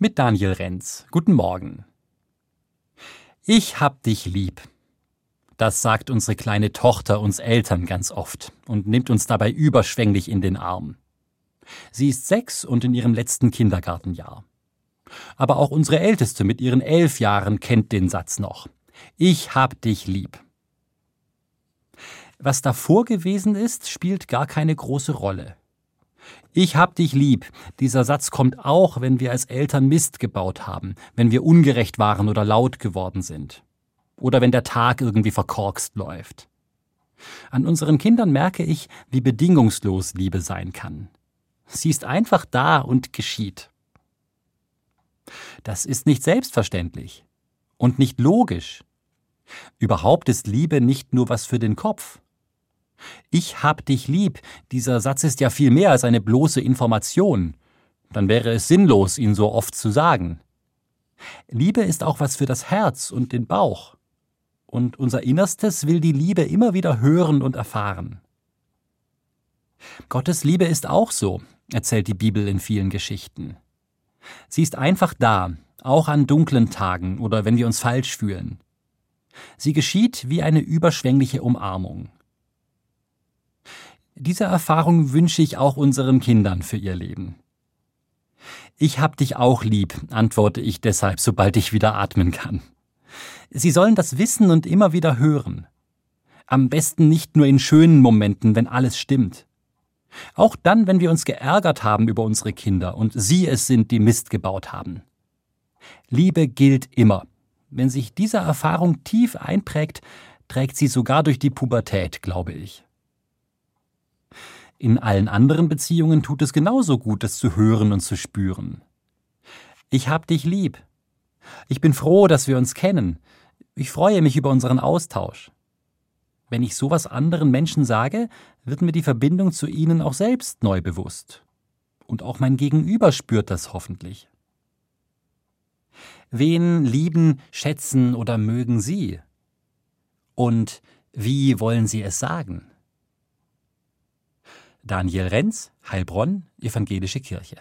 mit Daniel Renz. Guten Morgen. Ich hab dich lieb. Das sagt unsere kleine Tochter uns Eltern ganz oft und nimmt uns dabei überschwänglich in den Arm. Sie ist sechs und in ihrem letzten Kindergartenjahr. Aber auch unsere Älteste mit ihren elf Jahren kennt den Satz noch. Ich hab dich lieb. Was davor gewesen ist, spielt gar keine große Rolle. Ich hab dich lieb. Dieser Satz kommt auch, wenn wir als Eltern Mist gebaut haben, wenn wir ungerecht waren oder laut geworden sind. Oder wenn der Tag irgendwie verkorkst läuft. An unseren Kindern merke ich, wie bedingungslos Liebe sein kann. Sie ist einfach da und geschieht. Das ist nicht selbstverständlich und nicht logisch. Überhaupt ist Liebe nicht nur was für den Kopf. Ich hab dich lieb. Dieser Satz ist ja viel mehr als eine bloße Information. Dann wäre es sinnlos, ihn so oft zu sagen. Liebe ist auch was für das Herz und den Bauch. Und unser Innerstes will die Liebe immer wieder hören und erfahren. Gottes Liebe ist auch so, erzählt die Bibel in vielen Geschichten. Sie ist einfach da, auch an dunklen Tagen oder wenn wir uns falsch fühlen. Sie geschieht wie eine überschwängliche Umarmung. Diese Erfahrung wünsche ich auch unseren Kindern für ihr Leben. Ich hab dich auch lieb, antworte ich deshalb, sobald ich wieder atmen kann. Sie sollen das wissen und immer wieder hören. Am besten nicht nur in schönen Momenten, wenn alles stimmt. Auch dann, wenn wir uns geärgert haben über unsere Kinder und sie es sind, die Mist gebaut haben. Liebe gilt immer. Wenn sich diese Erfahrung tief einprägt, trägt sie sogar durch die Pubertät, glaube ich. In allen anderen Beziehungen tut es genauso gut, es zu hören und zu spüren. Ich hab dich lieb. Ich bin froh, dass wir uns kennen. Ich freue mich über unseren Austausch. Wenn ich sowas anderen Menschen sage, wird mir die Verbindung zu ihnen auch selbst neu bewusst. Und auch mein Gegenüber spürt das hoffentlich. Wen lieben, schätzen oder mögen Sie? Und wie wollen Sie es sagen? Daniel Renz, Heilbronn, Evangelische Kirche.